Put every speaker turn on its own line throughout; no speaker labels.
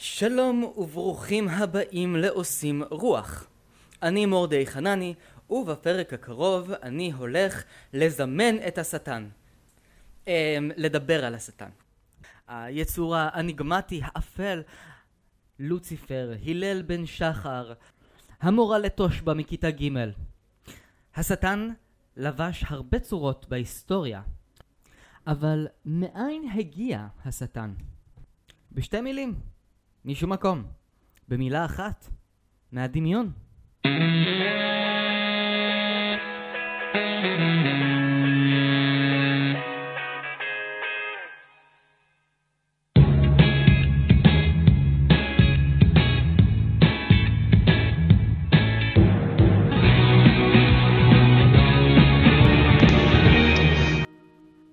שלום וברוכים הבאים לעושים רוח. אני מורדי חנני, ובפרק הקרוב אני הולך לזמן את השטן. אמ, לדבר על השטן. היצור האניגמטי, האפל, לוציפר, הלל בן שחר, המורה לתושבע מכיתה ג'. השטן לבש הרבה צורות בהיסטוריה, אבל מאין הגיע השטן? בשתי מילים, משום מקום, במילה אחת, מהדמיון.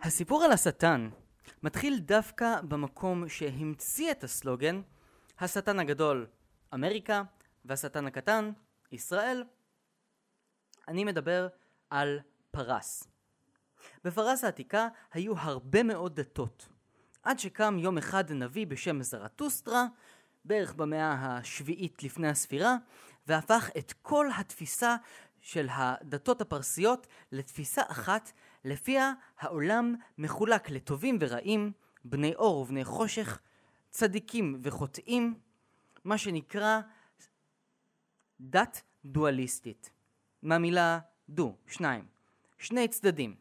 הסיפור על השטן מתחיל דווקא במקום שהמציא את הסלוגן השטן הגדול אמריקה והשטן הקטן ישראל. אני מדבר על פרס. בפרס העתיקה היו הרבה מאוד דתות. עד שקם יום אחד נביא בשם זרטוסטרה, בערך במאה השביעית לפני הספירה, והפך את כל התפיסה של הדתות הפרסיות לתפיסה אחת לפיה העולם מחולק לטובים ורעים, בני אור ובני חושך, צדיקים וחוטאים, מה שנקרא דת דואליסטית. מהמילה דו, שניים. שני צדדים.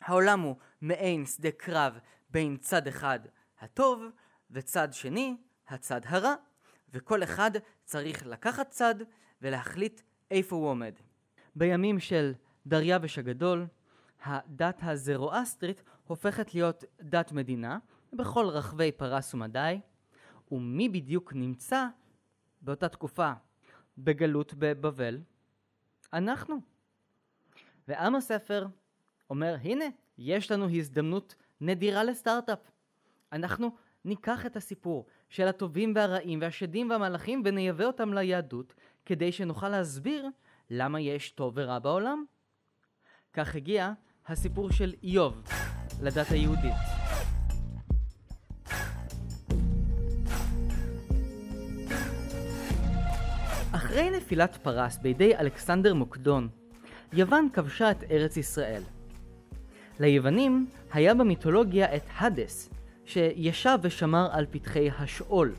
העולם הוא מעין שדה קרב בין צד אחד הטוב וצד שני הצד הרע, וכל אחד צריך לקחת צד ולהחליט איפה הוא עומד. בימים של דריווש הגדול, הדת הזרואסטרית הופכת להיות דת מדינה בכל רחבי פרס ומדי, ומי בדיוק נמצא באותה תקופה בגלות בבבל? אנחנו. ועם הספר אומר, הנה, יש לנו הזדמנות נדירה לסטארט-אפ. אנחנו ניקח את הסיפור של הטובים והרעים והשדים והמלאכים ונייבא אותם ליהדות כדי שנוכל להסביר למה יש טוב ורע בעולם. כך הגיע הסיפור של איוב לדת היהודית. נפילת פרס בידי אלכסנדר מוקדון, יוון כבשה את ארץ ישראל. ליוונים היה במיתולוגיה את הדס, שישב ושמר על פתחי השאול.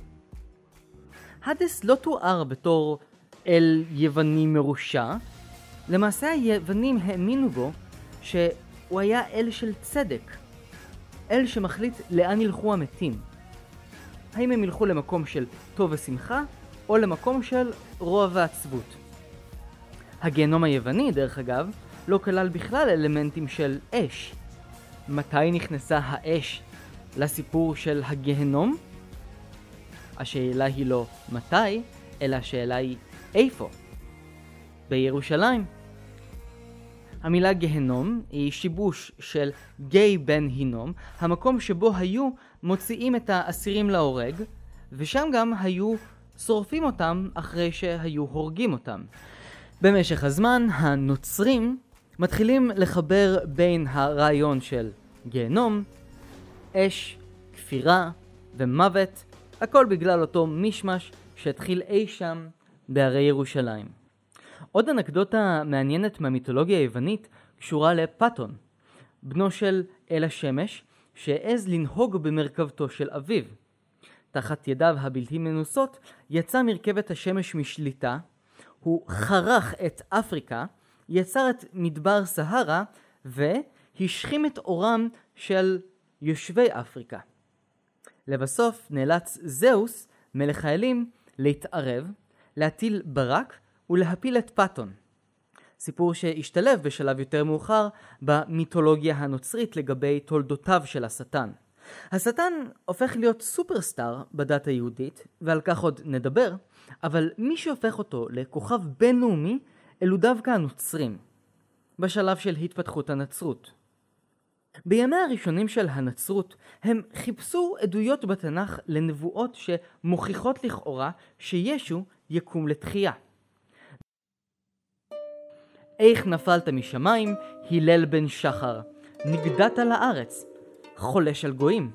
הדס לא תואר בתור אל יווני מרושע, למעשה היוונים האמינו בו שהוא היה אל של צדק, אל שמחליט לאן ילכו המתים. האם הם ילכו למקום של טוב ושמחה, או למקום של רוע ועצבות. הגיהנום היווני, דרך אגב, לא כלל בכלל אלמנטים של אש. מתי נכנסה האש לסיפור של הגיהנום? השאלה היא לא מתי, אלא השאלה היא איפה. בירושלים. המילה גהנום היא שיבוש של גיא בן הינום, המקום שבו היו מוציאים את האסירים להורג, ושם גם היו שורפים אותם אחרי שהיו הורגים אותם. במשך הזמן הנוצרים מתחילים לחבר בין הרעיון של גיהנום, אש, כפירה ומוות, הכל בגלל אותו מישמש שהתחיל אי שם בהרי ירושלים. עוד אנקדוטה מעניינת מהמיתולוגיה היוונית קשורה לפטון, בנו של אל השמש, שהעז לנהוג במרכבתו של אביו. תחת ידיו הבלתי מנוסות יצא מרכבת השמש משליטה, הוא חרך את אפריקה, יצר את מדבר סהרה והשכים את אורם של יושבי אפריקה. לבסוף נאלץ זהוס, מלך האלים, להתערב, להטיל ברק ולהפיל את פאטון. סיפור שהשתלב בשלב יותר מאוחר במיתולוגיה הנוצרית לגבי תולדותיו של השטן. השטן הופך להיות סופרסטאר בדת היהודית, ועל כך עוד נדבר, אבל מי שהופך אותו לכוכב בינלאומי אלו דווקא הנוצרים, בשלב של התפתחות הנצרות. בימיה הראשונים של הנצרות הם חיפשו עדויות בתנ"ך לנבואות שמוכיחות לכאורה שישו יקום לתחייה. איך נפלת משמיים, הלל בן שחר, נגדת לארץ, חולש על גויים.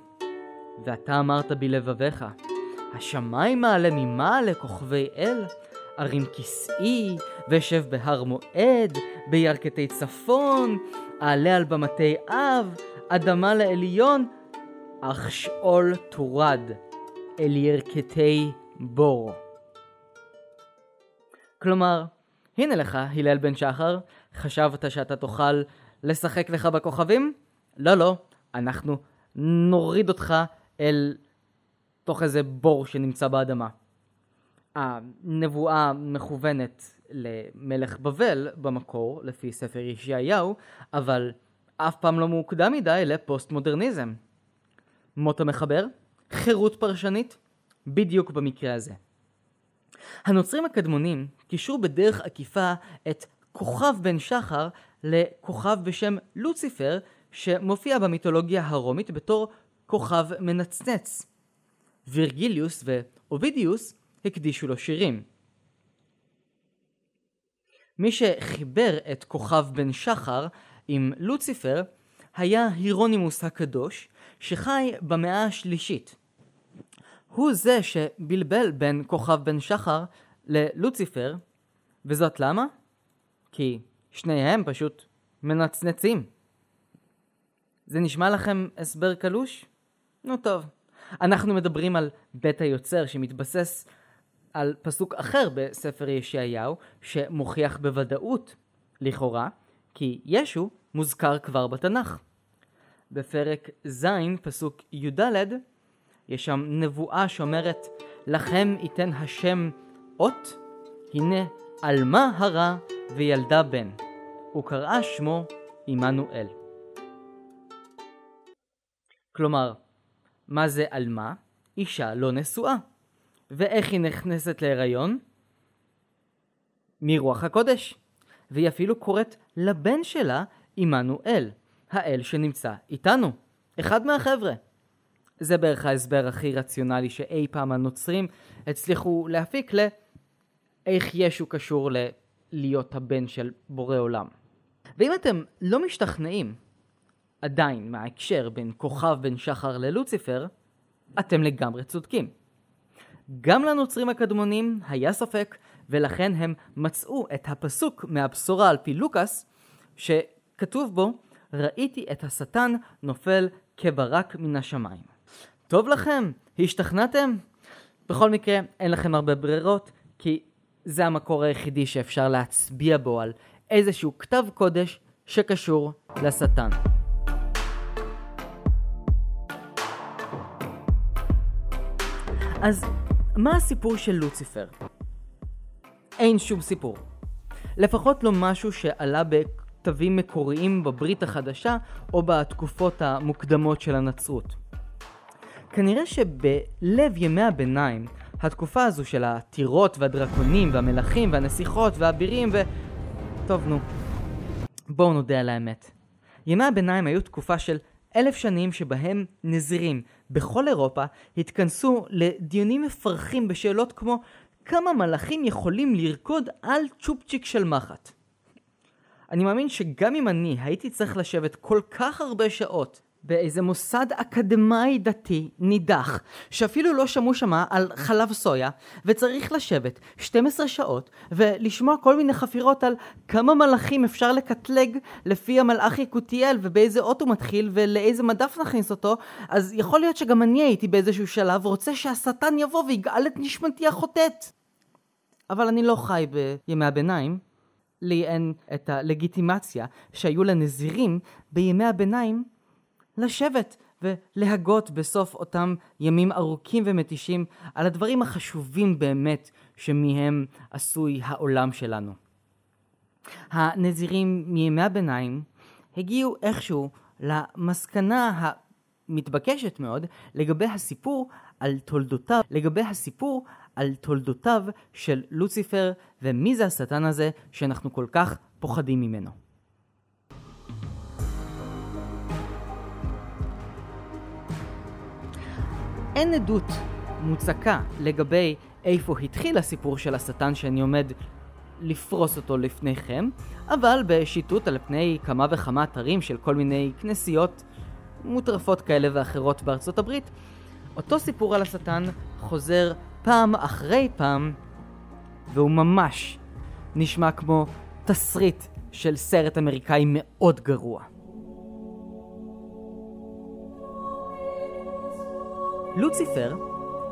ואתה אמרת בלבביך, השמיים מעלה ממעלה כוכבי אל, ארים כסאי, ואשב בהר מועד, בירכתי צפון, אעלה על במתי אב, אדמה לעליון, אך שאול תורד אל ירכתי בור. כלומר, הנה לך, הלל בן שחר, חשבת שאתה תוכל לשחק לך בכוכבים? לא, לא, אנחנו נוריד אותך אל תוך איזה בור שנמצא באדמה. הנבואה מכוונת למלך בבל במקור, לפי ספר ישעיהו, אבל אף פעם לא מוקדם מדי לפוסט מודרניזם. מות המחבר, חירות פרשנית, בדיוק במקרה הזה. הנוצרים הקדמונים קישרו בדרך עקיפה את כוכב בן שחר לכוכב בשם לוציפר, שמופיע במיתולוגיה הרומית בתור כוכב מנצנץ. וירגיליוס ואובידיוס הקדישו לו שירים. מי שחיבר את כוכב בן שחר עם לוציפר היה הירונימוס הקדוש, שחי במאה השלישית. הוא זה שבלבל בין כוכב בן שחר ללוציפר, וזאת למה? כי שניהם פשוט מנצנצים. זה נשמע לכם הסבר קלוש? נו טוב. אנחנו מדברים על בית היוצר שמתבסס על פסוק אחר בספר ישעיהו, שמוכיח בוודאות, לכאורה, כי ישו מוזכר כבר בתנ"ך. בפרק ז', פסוק י"ד, יש שם נבואה שאומרת, לכם ייתן השם אות, הנה עלמה הרע וילדה בן, וקראה שמו עמנואל. כלומר, מה זה עלמה? אישה לא נשואה. ואיך היא נכנסת להיריון? מרוח הקודש. והיא אפילו קוראת לבן שלה עמנואל, האל שנמצא איתנו, אחד מהחבר'ה. זה בערך ההסבר הכי רציונלי שאי פעם הנוצרים הצליחו להפיק לאיך ישו קשור ללהיות הבן של בורא עולם. ואם אתם לא משתכנעים עדיין מההקשר בין כוכב בן שחר ללוציפר, אתם לגמרי צודקים. גם לנוצרים הקדמונים היה ספק, ולכן הם מצאו את הפסוק מהבשורה על פי לוקאס, שכתוב בו, ראיתי את השטן נופל כברק מן השמיים. טוב לכם? השתכנעתם? בכל מקרה, אין לכם הרבה ברירות, כי זה המקור היחידי שאפשר להצביע בו על איזשהו כתב קודש שקשור לשטן. אז מה הסיפור של לוציפר? אין שום סיפור. לפחות לא משהו שעלה בכתבים מקוריים בברית החדשה או בתקופות המוקדמות של הנצרות. כנראה שבלב ימי הביניים, התקופה הזו של הטירות והדרקונים והמלכים והנסיכות והאבירים ו... טוב נו, בואו נודה על האמת. ימי הביניים היו תקופה של אלף שנים שבהם נזירים בכל אירופה התכנסו לדיונים מפרכים בשאלות כמו כמה מלאכים יכולים לרקוד על צ'ופצ'יק של מחט. אני מאמין שגם אם אני הייתי צריך לשבת כל כך הרבה שעות באיזה מוסד אקדמאי דתי נידח, שאפילו לא שמעו שמה על חלב סויה, וצריך לשבת 12 שעות ולשמוע כל מיני חפירות על כמה מלאכים אפשר לקטלג לפי המלאך יקותיאל ובאיזה אות הוא מתחיל ולאיזה מדף נכניס אותו, אז יכול להיות שגם אני הייתי באיזשהו שלב רוצה שהשטן יבוא ויגאל את נשמתי החוטאת. אבל אני לא חי בימי הביניים. לי אין את הלגיטימציה שהיו לנזירים בימי הביניים לשבת ולהגות בסוף אותם ימים ארוכים ומתישים על הדברים החשובים באמת שמהם עשוי העולם שלנו. הנזירים מימי הביניים הגיעו איכשהו למסקנה המתבקשת מאוד לגבי הסיפור על תולדותיו, לגבי הסיפור על תולדותיו של לוציפר ומי זה השטן הזה שאנחנו כל כך פוחדים ממנו. אין עדות מוצקה לגבי איפה התחיל הסיפור של השטן שאני עומד לפרוס אותו לפניכם, אבל בשיטוט על פני כמה וכמה אתרים של כל מיני כנסיות מוטרפות כאלה ואחרות בארצות הברית, אותו סיפור על השטן חוזר פעם אחרי פעם, והוא ממש נשמע כמו תסריט של סרט אמריקאי מאוד גרוע. לוציפר,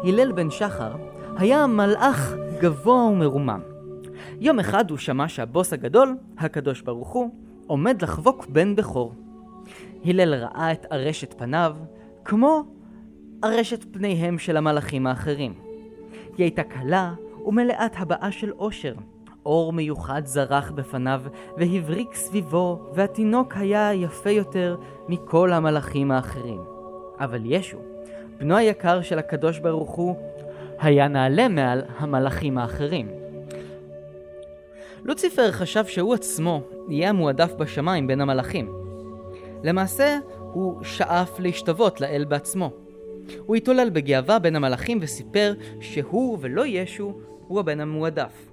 הלל בן שחר, היה מלאך גבוה ומרומם. יום אחד הוא שמע שהבוס הגדול, הקדוש ברוך הוא, עומד לחבוק בן בכור. הלל ראה את ארשת פניו, כמו ארשת פניהם של המלאכים האחרים. היא הייתה קלה ומלאת הבעה של אושר. אור מיוחד זרח בפניו והבריק סביבו, והתינוק היה יפה יותר מכל המלאכים האחרים. אבל ישו, בנו היקר של הקדוש ברוך הוא, היה נעלה מעל המלאכים האחרים. לוציפר חשב שהוא עצמו יהיה המועדף בשמיים בין המלאכים. למעשה, הוא שאף להשתוות לאל בעצמו. הוא התעולל בגאווה בין המלאכים וסיפר שהוא ולא ישו הוא הבן המועדף.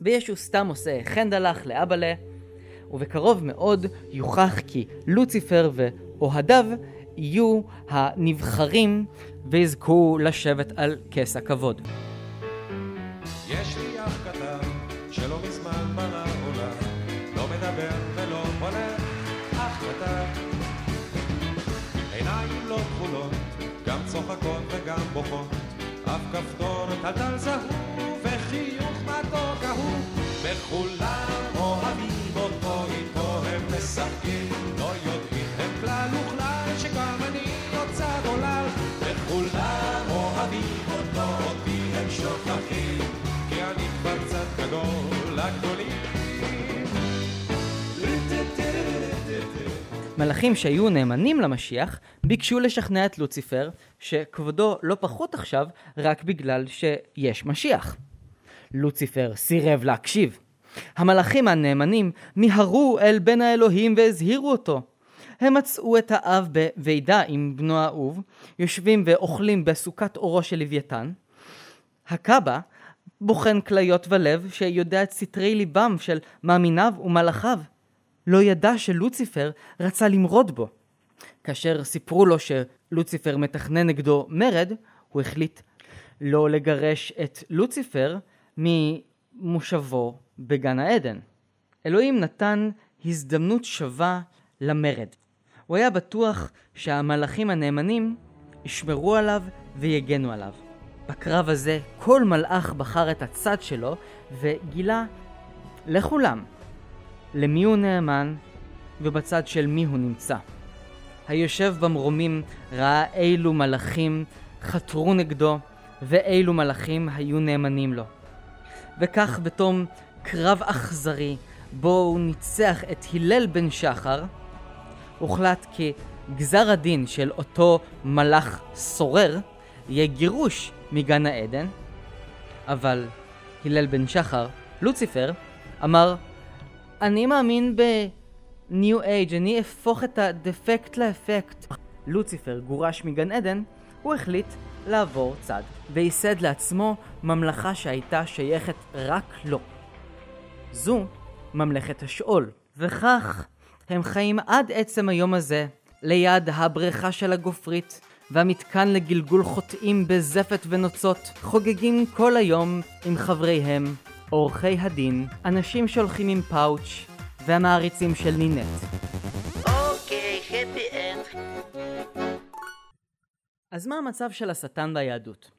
וישו סתם עושה חנדלח לאבאלה, ובקרוב מאוד יוכח כי לוציפר ואוהדיו יהיו הנבחרים ויזכו לשבת על כס הכבוד.
יש לי אח קטן שלא מזמן בנה עולם, לא מדבר ולא הולך, אח קטן. עיניים לא כחולות, גם צוחקות וגם בוכות, אף כפתור טלטל זהוב וחיוך מתוק אהוב, וכולם אוהבים אותו איתו הם משחקים, לא יודעים
מלאכים שהיו נאמנים למשיח ביקשו לשכנע את לוציפר שכבודו לא פחות עכשיו רק בגלל שיש משיח. לוציפר סירב להקשיב. המלאכים הנאמנים מיהרו אל בן האלוהים והזהירו אותו. הם מצאו את האב בבידה עם בנו האהוב, יושבים ואוכלים בסוכת אורו של לוויתן. הקאבה בוחן כליות ולב שיודע את סתרי ליבם של מאמיניו ומלאכיו. לא ידע שלוציפר רצה למרוד בו. כאשר סיפרו לו שלוציפר מתכנן נגדו מרד, הוא החליט לא לגרש את לוציפר ממושבו בגן העדן. אלוהים נתן הזדמנות שווה למרד. הוא היה בטוח שהמלאכים הנאמנים ישמרו עליו ויגנו עליו. בקרב הזה כל מלאך בחר את הצד שלו וגילה לכולם למי הוא נאמן ובצד של מי הוא נמצא. היושב במרומים ראה אילו מלאכים חתרו נגדו ואילו מלאכים היו נאמנים לו. וכך בתום קרב אכזרי בו הוא ניצח את הלל בן שחר, הוחלט כי גזר הדין של אותו מלאך סורר יהיה גירוש מגן העדן, אבל הלל בן שחר, לוציפר, אמר אני מאמין בניו אייג', אני אהפוך את הדפקט לאפקט. לוציפר גורש מגן עדן, הוא החליט לעבור צד, וייסד לעצמו ממלכה שהייתה שייכת רק לו. זו ממלכת השאול, וכך הם חיים עד עצם היום הזה, ליד הבריכה של הגופרית, והמתקן לגלגול חוטאים בזפת ונוצות, חוגגים כל היום עם חבריהם, עורכי הדין, אנשים שהולכים עם פאוץ', והמעריצים של נינט.
אוקיי, הפי אנד.
אז מה המצב של השטן ביהדות?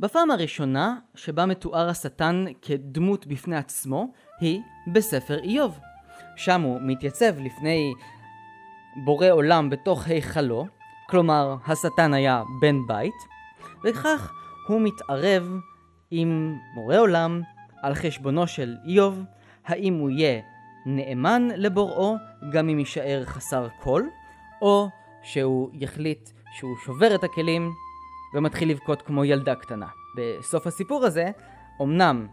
בפעם הראשונה שבה מתואר השטן כדמות בפני עצמו היא בספר איוב. שם הוא מתייצב לפני בורא עולם בתוך היכלו, כלומר השטן היה בן בית, וכך הוא מתערב עם בורא עולם על חשבונו של איוב, האם הוא יהיה נאמן לבוראו גם אם יישאר חסר כל, או שהוא יחליט שהוא שובר את הכלים ומתחיל לבכות כמו ילדה קטנה. בסוף הסיפור הזה, אמנם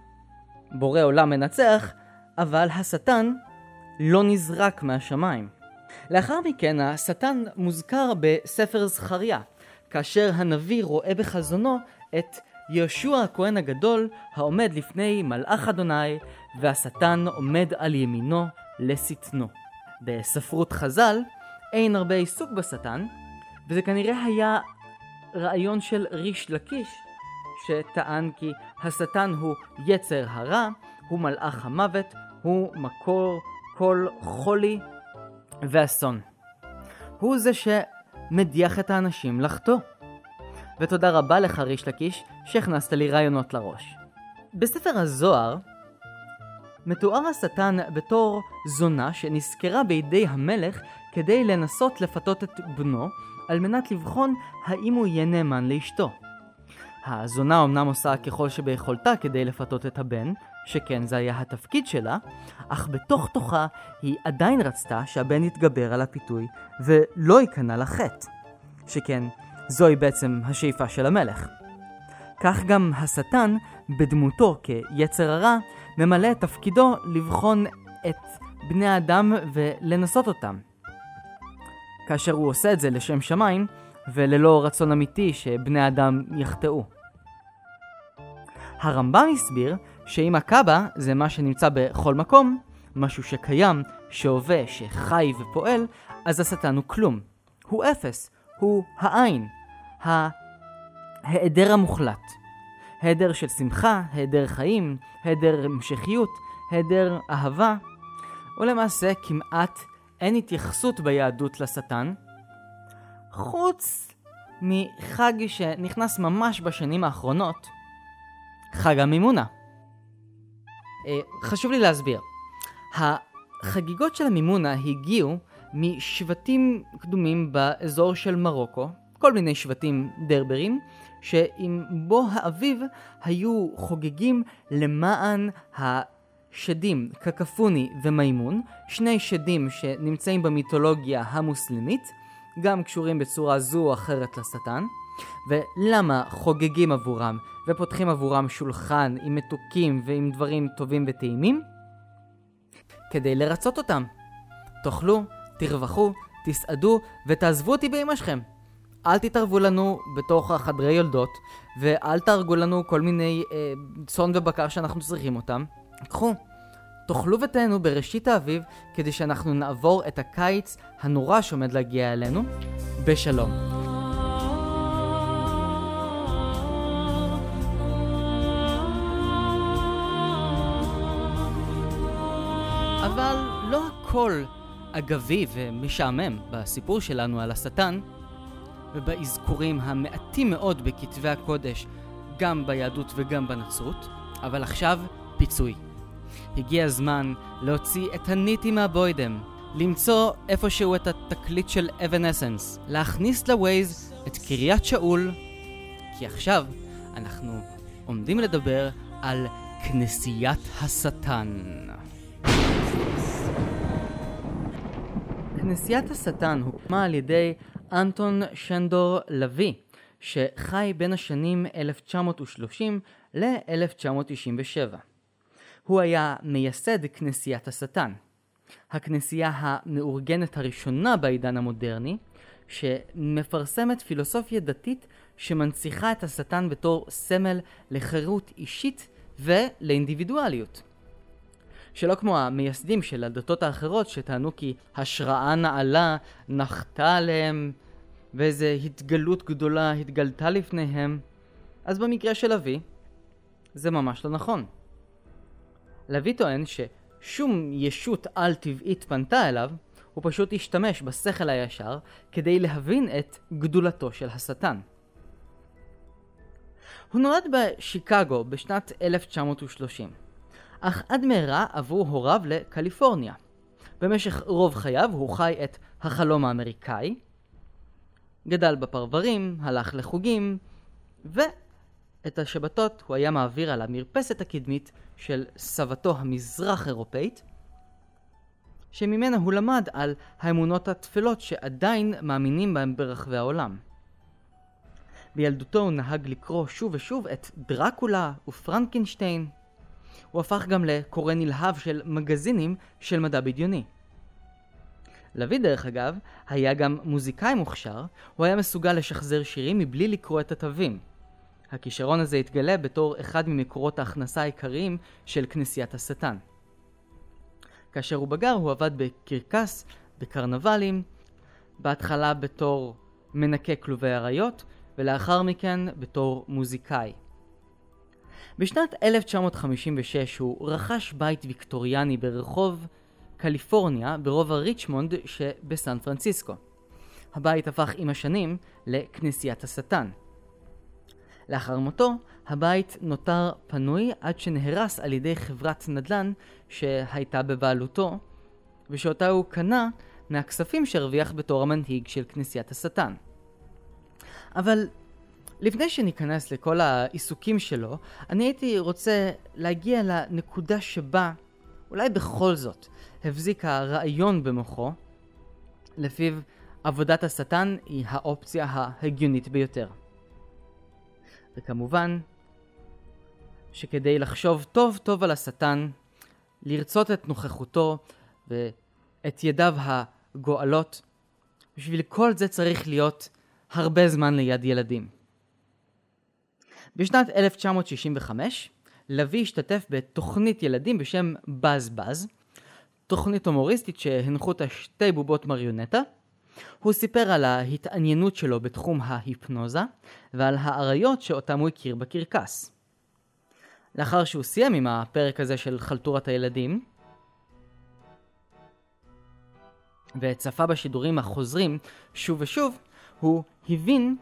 בורא עולם מנצח, אבל השטן לא נזרק מהשמיים. לאחר מכן השטן מוזכר בספר זכריה, כאשר הנביא רואה בחזונו את יהושע הכהן הגדול העומד לפני מלאך אדוני והשטן עומד על ימינו לשטנו. בספרות חז"ל אין הרבה עיסוק בשטן וזה כנראה היה רעיון של ריש לקיש שטען כי השטן הוא יצר הרע, הוא מלאך המוות, הוא מקור כל חולי ואסון. הוא זה שמדיח את האנשים לחטוא. ותודה רבה לך ריש לקיש שהכנסת לי רעיונות לראש. בספר הזוהר מתואר השטן בתור זונה שנשכרה בידי המלך כדי לנסות לפתות את בנו על מנת לבחון האם הוא יהיה נאמן לאשתו. הזונה אמנם עושה ככל שביכולתה כדי לפתות את הבן, שכן זה היה התפקיד שלה, אך בתוך תוכה היא עדיין רצתה שהבן יתגבר על הפיתוי ולא ייכנע לחטא. שכן זוהי בעצם השאיפה של המלך. כך גם השטן, בדמותו כיצר הרע, ממלא את תפקידו לבחון את בני האדם ולנסות אותם. כאשר הוא עושה את זה לשם שמיים, וללא רצון אמיתי שבני האדם יחטאו. הרמב"ם הסביר שאם הקאבה זה מה שנמצא בכל מקום, משהו שקיים, שהווה, שחי ופועל, אז השטן הוא כלום. הוא אפס, הוא העין, ההיעדר המוחלט. היעדר של שמחה, היעדר חיים, היעדר המשכיות, היעדר אהבה, ולמעשה כמעט אין התייחסות ביהדות לשטן, חוץ מחג שנכנס ממש בשנים האחרונות, חג המימונה. אה, חשוב לי להסביר. החגיגות של המימונה הגיעו משבטים קדומים באזור של מרוקו, כל מיני שבטים דרברים, שעם בוא האביב היו חוגגים למען השדים קקפוני ומימון, שני שדים שנמצאים במיתולוגיה המוסלמית, גם קשורים בצורה זו או אחרת לשטן. ולמה חוגגים עבורם ופותחים עבורם שולחן עם מתוקים ועם דברים טובים וטעימים? כדי לרצות אותם. תאכלו, תרווחו, תסעדו ותעזבו אותי באמא שלכם. אל תתערבו לנו בתוך החדרי יולדות, ואל תהרגו לנו כל מיני אה, צאן ובקר שאנחנו צריכים אותם. קחו, תאכלו ותהנו בראשית האביב, כדי שאנחנו נעבור את הקיץ הנורא שעומד להגיע אלינו, בשלום. אבל לא הכל אגבי ומשעמם בסיפור שלנו על השטן, ובאזכורים המעטים מאוד בכתבי הקודש, גם ביהדות וגם בנצרות, אבל עכשיו פיצוי. הגיע הזמן להוציא את הניטי מהבוידם, למצוא איפשהו את התקליט של אבן אסנס, להכניס לווייז את קריית שאול, כי עכשיו אנחנו עומדים לדבר על כנסיית השטן. כנסיית השטן הוקמה על ידי אנטון שנדור לביא, שחי בין השנים 1930 ל-1997. הוא היה מייסד כנסיית השטן, הכנסייה המאורגנת הראשונה בעידן המודרני, שמפרסמת פילוסופיה דתית שמנציחה את השטן בתור סמל לחירות אישית ולאינדיבידואליות. שלא כמו המייסדים של הדתות האחרות שטענו כי השראה נעלה נחתה עליהם ואיזו התגלות גדולה התגלתה לפניהם, אז במקרה של אבי, זה ממש לא נכון. לוי טוען ששום ישות על-טבעית פנתה אליו, הוא פשוט השתמש בשכל הישר כדי להבין את גדולתו של השטן. הוא נולד בשיקגו בשנת 1930. אך עד מהרה עברו הוריו לקליפורניה. במשך רוב חייו הוא חי את החלום האמריקאי, גדל בפרברים, הלך לחוגים, ואת השבתות הוא היה מעביר על המרפסת הקדמית של סבתו המזרח אירופאית, שממנה הוא למד על האמונות הטפלות שעדיין מאמינים בהם ברחבי העולם. בילדותו הוא נהג לקרוא שוב ושוב את דרקולה ופרנקנשטיין, הוא הפך גם לקורא נלהב של מגזינים של מדע בדיוני. לביא דרך אגב, היה גם מוזיקאי מוכשר, הוא היה מסוגל לשחזר שירים מבלי לקרוא את התווים. הכישרון הזה התגלה בתור אחד ממקורות ההכנסה העיקריים של כנסיית השטן. כאשר הוא בגר הוא עבד בקרקס, בקרנבלים, בהתחלה בתור מנקה כלובי אריות, ולאחר מכן בתור מוזיקאי. בשנת 1956 הוא רכש בית ויקטוריאני ברחוב קליפורניה ברובע ריצ'מונד שבסן פרנסיסקו. הבית הפך עם השנים לכנסיית השטן. לאחר מותו, הבית נותר פנוי עד שנהרס על ידי חברת נדל"ן שהייתה בבעלותו, ושאותה הוא קנה מהכספים שהרוויח בתור המנהיג של כנסיית השטן. אבל לפני שניכנס לכל העיסוקים שלו, אני הייתי רוצה להגיע לנקודה שבה אולי בכל זאת הבזיק הרעיון במוחו, לפיו עבודת השטן היא האופציה ההגיונית ביותר. וכמובן, שכדי לחשוב טוב טוב על השטן, לרצות את נוכחותו ואת ידיו הגואלות, בשביל כל זה צריך להיות הרבה זמן ליד ילדים. בשנת 1965, לביא השתתף בתוכנית ילדים בשם באז באז, תוכנית הומוריסטית שהנחו אותה שתי בובות מריונטה. הוא סיפר על ההתעניינות שלו בתחום ההיפנוזה ועל האריות שאותם הוא הכיר בקרקס. לאחר שהוא סיים עם הפרק הזה של חלטורת הילדים, וצפה בשידורים החוזרים שוב ושוב, הוא הבין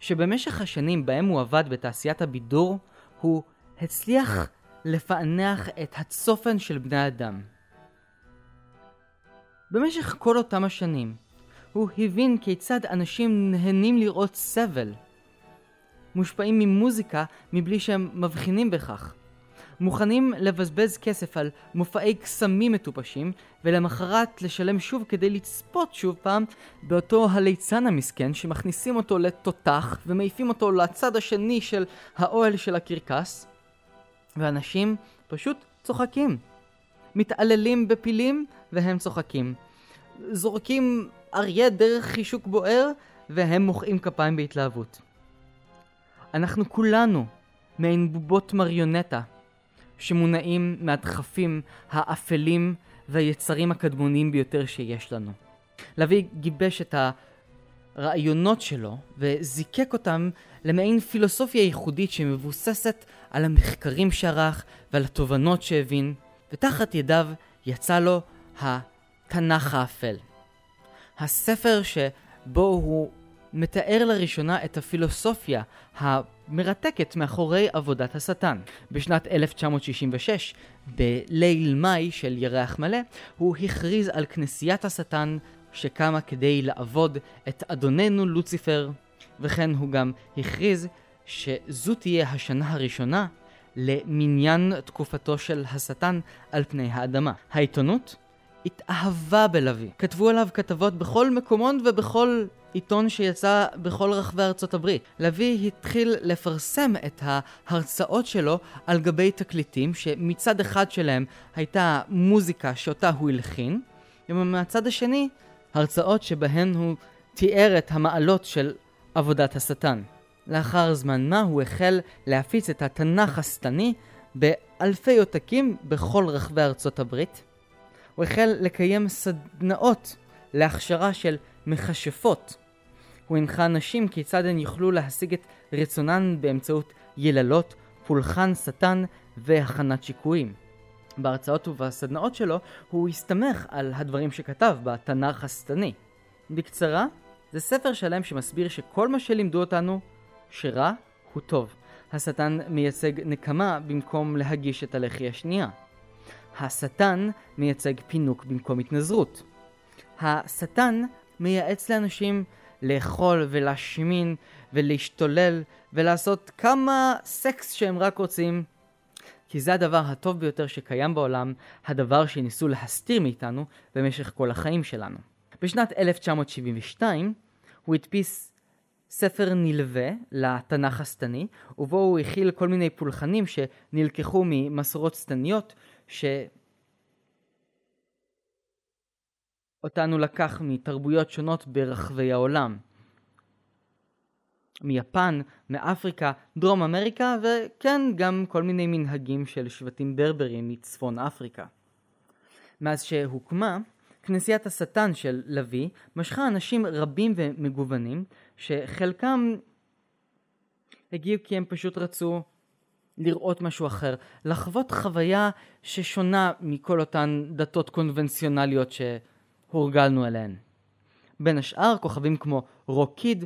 שבמשך השנים בהם הוא עבד בתעשיית הבידור, הוא הצליח לפענח את הצופן של בני אדם. במשך כל אותם השנים, הוא הבין כיצד אנשים נהנים לראות סבל, מושפעים ממוזיקה מבלי שהם מבחינים בכך. מוכנים לבזבז כסף על מופעי קסמים מטופשים, ולמחרת לשלם שוב כדי לצפות שוב פעם באותו הליצן המסכן שמכניסים אותו לתותח ומעיפים אותו לצד השני של האוהל של הקרקס, ואנשים פשוט צוחקים. מתעללים בפילים והם צוחקים. זורקים אריה דרך חישוק בוער והם מוחאים כפיים בהתלהבות. אנחנו כולנו מעין בובות מריונטה שמונעים מהדחפים האפלים והיצרים הקדמוניים ביותר שיש לנו. לביא גיבש את הרעיונות שלו וזיקק אותם למעין פילוסופיה ייחודית שמבוססת על המחקרים שערך ועל התובנות שהבין, ותחת ידיו יצא לו התנ"ך האפל. הספר שבו הוא מתאר לראשונה את הפילוסופיה המרתקת מאחורי עבודת השטן. בשנת 1966, בליל מאי של ירח מלא, הוא הכריז על כנסיית השטן שקמה כדי לעבוד את אדוננו לוציפר, וכן הוא גם הכריז שזו תהיה השנה הראשונה למניין תקופתו של השטן על פני האדמה. העיתונות התאהבה בלוי. כתבו עליו כתבות בכל מקומון ובכל עיתון שיצא בכל רחבי ארצות הברית. לביא התחיל לפרסם את ההרצאות שלו על גבי תקליטים, שמצד אחד שלהם הייתה מוזיקה שאותה הוא הלחין, ומהצד השני, הרצאות שבהן הוא תיאר את המעלות של עבודת השטן. לאחר זמן מה הוא החל להפיץ את התנ"ך השטני באלפי עותקים בכל רחבי ארצות הברית. הוא החל לקיים סדנאות להכשרה של מכשפות. הוא הנחה נשים כיצד הן יוכלו להשיג את רצונן באמצעות יללות, פולחן שטן והכנת שיקויים. בהרצאות ובסדנאות שלו הוא הסתמך על הדברים שכתב בתנ"ך השטני. בקצרה, זה ספר שלם שמסביר שכל מה שלימדו אותנו, שרע הוא טוב. השטן מייצג נקמה במקום להגיש את הלחי השנייה. השטן מייצג פינוק במקום התנזרות. השטן מייעץ לאנשים לאכול ולהשמין ולהשתולל ולעשות כמה סקס שהם רק רוצים כי זה הדבר הטוב ביותר שקיים בעולם, הדבר שניסו להסתיר מאיתנו במשך כל החיים שלנו. בשנת 1972 הוא הדפיס ספר נלווה לתנ"ך השטני, ובו הוא הכיל כל מיני פולחנים שנלקחו ממסורות שטניות, ש... אותנו לקח מתרבויות שונות ברחבי העולם. מיפן, מאפריקה, דרום אמריקה, וכן, גם כל מיני מנהגים של שבטים ברברים מצפון אפריקה. מאז שהוקמה, כנסיית השטן של לה-ויי משכה אנשים רבים ומגוונים, שחלקם הגיעו כי הם פשוט רצו לראות משהו אחר, לחוות חוויה ששונה מכל אותן דתות קונבנציונליות שהורגלנו אליהן. בין השאר כוכבים כמו קינג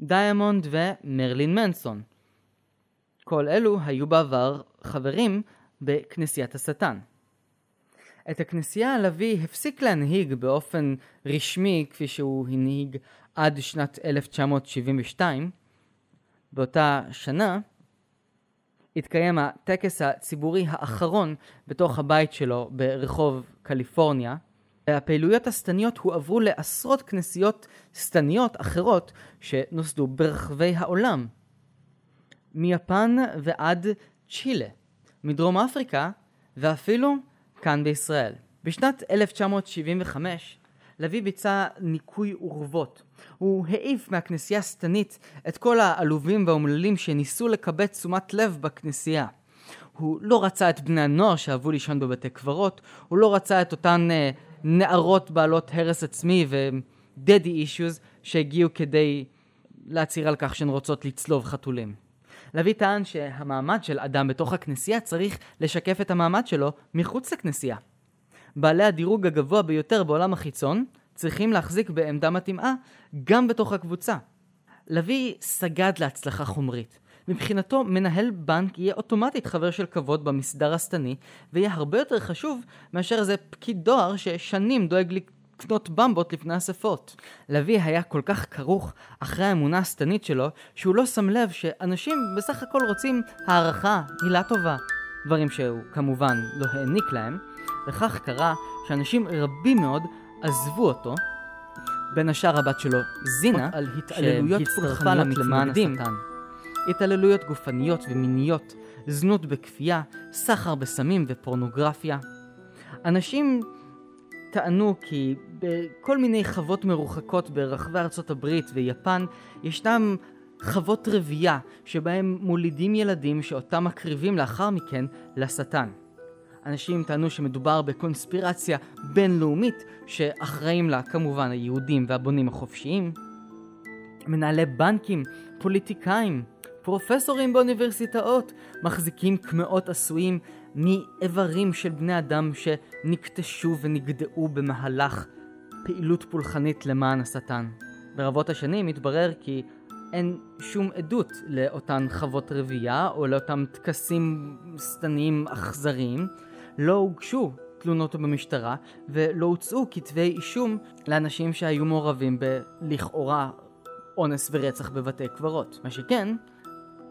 דיימונד ומרלין מנסון. כל אלו היו בעבר חברים בכנסיית השטן. את הכנסייה הלוי הפסיק להנהיג באופן רשמי כפי שהוא הנהיג עד שנת 1972. באותה שנה התקיים הטקס הציבורי האחרון בתוך הבית שלו ברחוב קליפורניה. הפעילויות השטניות הועברו לעשרות כנסיות שטניות אחרות שנוסדו ברחבי העולם. מיפן ועד צ'ילה, מדרום אפריקה ואפילו כאן בישראל. בשנת 1975 לוי ביצע ניקוי אורוות. הוא העיף מהכנסייה השטנית את כל העלובים והאומללים שניסו לקבץ תשומת לב בכנסייה. הוא לא רצה את בני הנוער שאהבו לישון בבתי קברות, הוא לא רצה את אותן uh, נערות בעלות הרס עצמי ו-daddy issues שהגיעו כדי להצהיר על כך שהן רוצות לצלוב חתולים. לוי טען שהמעמד של אדם בתוך הכנסייה צריך לשקף את המעמד שלו מחוץ לכנסייה. בעלי הדירוג הגבוה ביותר בעולם החיצון צריכים להחזיק בעמדה מתאימה גם בתוך הקבוצה. לוי סגד להצלחה חומרית. מבחינתו מנהל בנק יהיה אוטומטית חבר של כבוד במסדר השטני ויהיה הרבה יותר חשוב מאשר איזה פקיד דואר ששנים דואג לקנות במבות לפני אספות. לוי היה כל כך כרוך אחרי האמונה השטנית שלו שהוא לא שם לב שאנשים בסך הכל רוצים הערכה, מילה טובה, דברים שהוא כמובן לא העניק להם וכך קרה שאנשים רבים מאוד עזבו אותו, בין השאר הבת שלו זינה, על התעללויות פולחניות למען השטן. התעללויות גופניות ומיניות, זנות בכפייה, סחר בסמים ופורנוגרפיה. אנשים טענו כי בכל מיני חוות מרוחקות ברחבי ארצות הברית ויפן ישנם חוות רבייה שבהם מולידים ילדים שאותם מקריבים לאחר מכן לשטן. אנשים טענו שמדובר בקונספירציה בינלאומית שאחראים לה כמובן היהודים והבונים החופשיים. מנהלי בנקים, פוליטיקאים, פרופסורים באוניברסיטאות מחזיקים קמעות עשויים מאיברים של בני אדם שנקטשו ונגדעו במהלך פעילות פולחנית למען השטן. ברבות השנים התברר כי אין שום עדות לאותן חוות רבייה או לאותם טקסים שטניים אכזריים, לא הוגשו תלונות במשטרה ולא הוצאו כתבי אישום לאנשים שהיו מעורבים בלכאורה אונס ורצח בבתי קברות. מה שכן,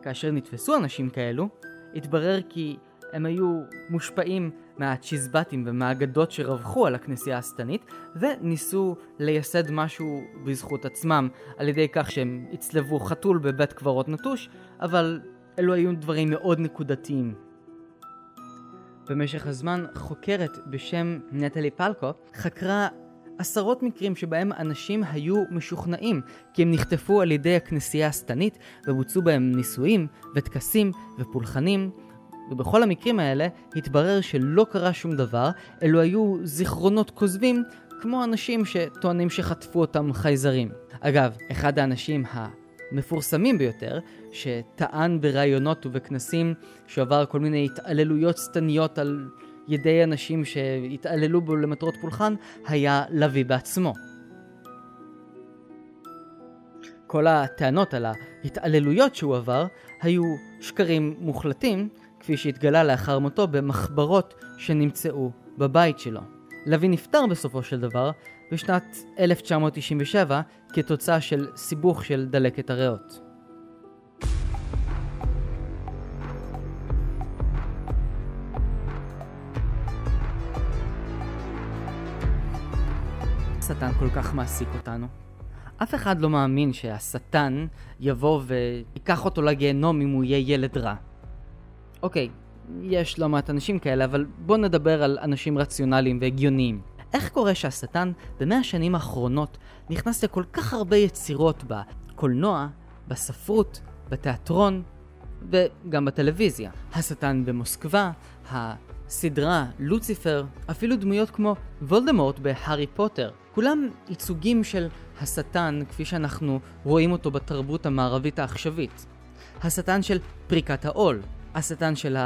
כאשר נתפסו אנשים כאלו, התברר כי הם היו מושפעים מהצ'יזבטים ומהאגדות שרווחו על הכנסייה השטנית וניסו לייסד משהו בזכות עצמם על ידי כך שהם הצלבו חתול בבית קברות נטוש אבל אלו היו דברים מאוד נקודתיים. במשך הזמן חוקרת בשם נטלי פלקו חקרה עשרות מקרים שבהם אנשים היו משוכנעים כי הם נחטפו על ידי הכנסייה השטנית ובוצעו בהם נישואים וטקסים ופולחנים ובכל המקרים האלה התברר שלא קרה שום דבר, אלו היו זיכרונות כוזבים כמו אנשים שטוענים שחטפו אותם חייזרים. אגב, אחד האנשים. המפורסמים ביותר, שטען בראיונות ובכנסים שעבר כל מיני התעללויות שטניות על ידי אנשים שהתעללו בו למטרות פולחן, היה לוי בעצמו. כל הטענות על ההתעללויות שהוא עבר היו שקרים מוחלטים, כפי שהתגלה לאחר מותו במחברות שנמצאו בבית שלו. לוי נפטר בסופו של דבר בשנת 1997 כתוצאה של סיבוך של דלקת הריאות. השטן כל כך מעסיק אותנו. אף אחד לא מאמין שהשטן יבוא ויקח אותו לגיהנום אם הוא יהיה ילד רע. אוקיי, יש לא מעט אנשים כאלה, אבל בואו נדבר על אנשים רציונליים והגיוניים. איך קורה שהשטן במאה השנים האחרונות נכנס לכל כך הרבה יצירות בקולנוע, בספרות, בתיאטרון וגם בטלוויזיה? השטן במוסקבה, הסדרה לוציפר, אפילו דמויות כמו וולדמורט בהארי פוטר. כולם ייצוגים של השטן כפי שאנחנו רואים אותו בתרבות המערבית העכשווית. השטן של פריקת העול, השטן של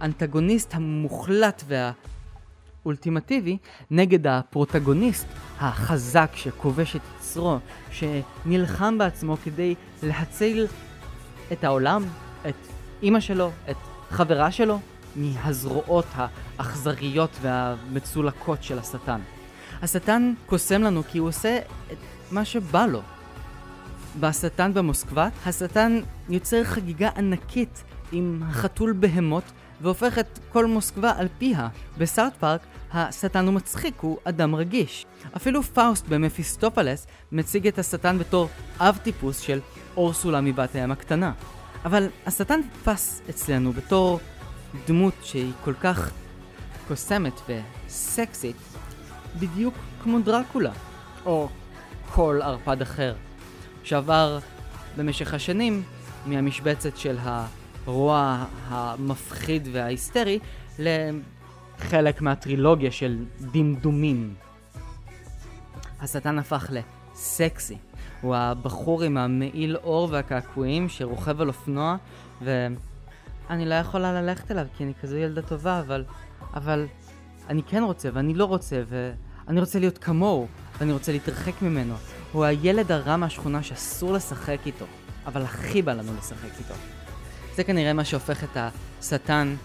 האנטגוניסט המוחלט והאולטימטיבי נגד הפרוטגוניסט החזק שכובש את יצרו, שנלחם בעצמו כדי להציל את העולם, את אימא שלו, את חברה שלו, מהזרועות האכזריות והמצולקות של השטן. השטן קוסם לנו כי הוא עושה את מה שבא לו. בשטן במוסקבה, השטן יוצר חגיגה ענקית עם חתול בהמות והופך את כל מוסקבה על פיה. ב South Park, השטן הוא מצחיק, הוא אדם רגיש. אפילו פאוסט במפיסטופלס מציג את השטן בתור אב טיפוס של אורסולה מבת הים הקטנה. אבל השטן נתפס אצלנו בתור דמות שהיא כל כך קוסמת וסקסית, בדיוק כמו דרקולה, או כל ערפד אחר, שעבר במשך השנים מהמשבצת של הרוע המפחיד וההיסטרי לחלק מהטרילוגיה של דמדומים. השטן הפך לסקסי. הוא הבחור עם המעיל אור והקעקועים שרוכב על אופנוע, ואני לא יכולה ללכת אליו כי אני כזו ילדה טובה, אבל... אבל אני כן רוצה ואני לא רוצה, ואני רוצה להיות כמוהו, ואני רוצה להתרחק ממנו. הוא הילד הרע מהשכונה שאסור לשחק איתו, אבל הכי בא לנו לשחק איתו. זה כנראה מה שהופך את השטן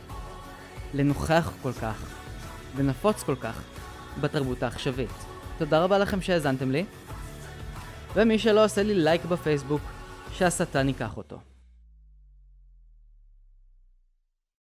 לנוכח כל כך, ונפוץ כל כך, בתרבות העכשווית. תודה רבה לכם שהאזנתם לי. ומי שלא עושה לי לייק בפייסבוק, שהשטן ייקח אותו.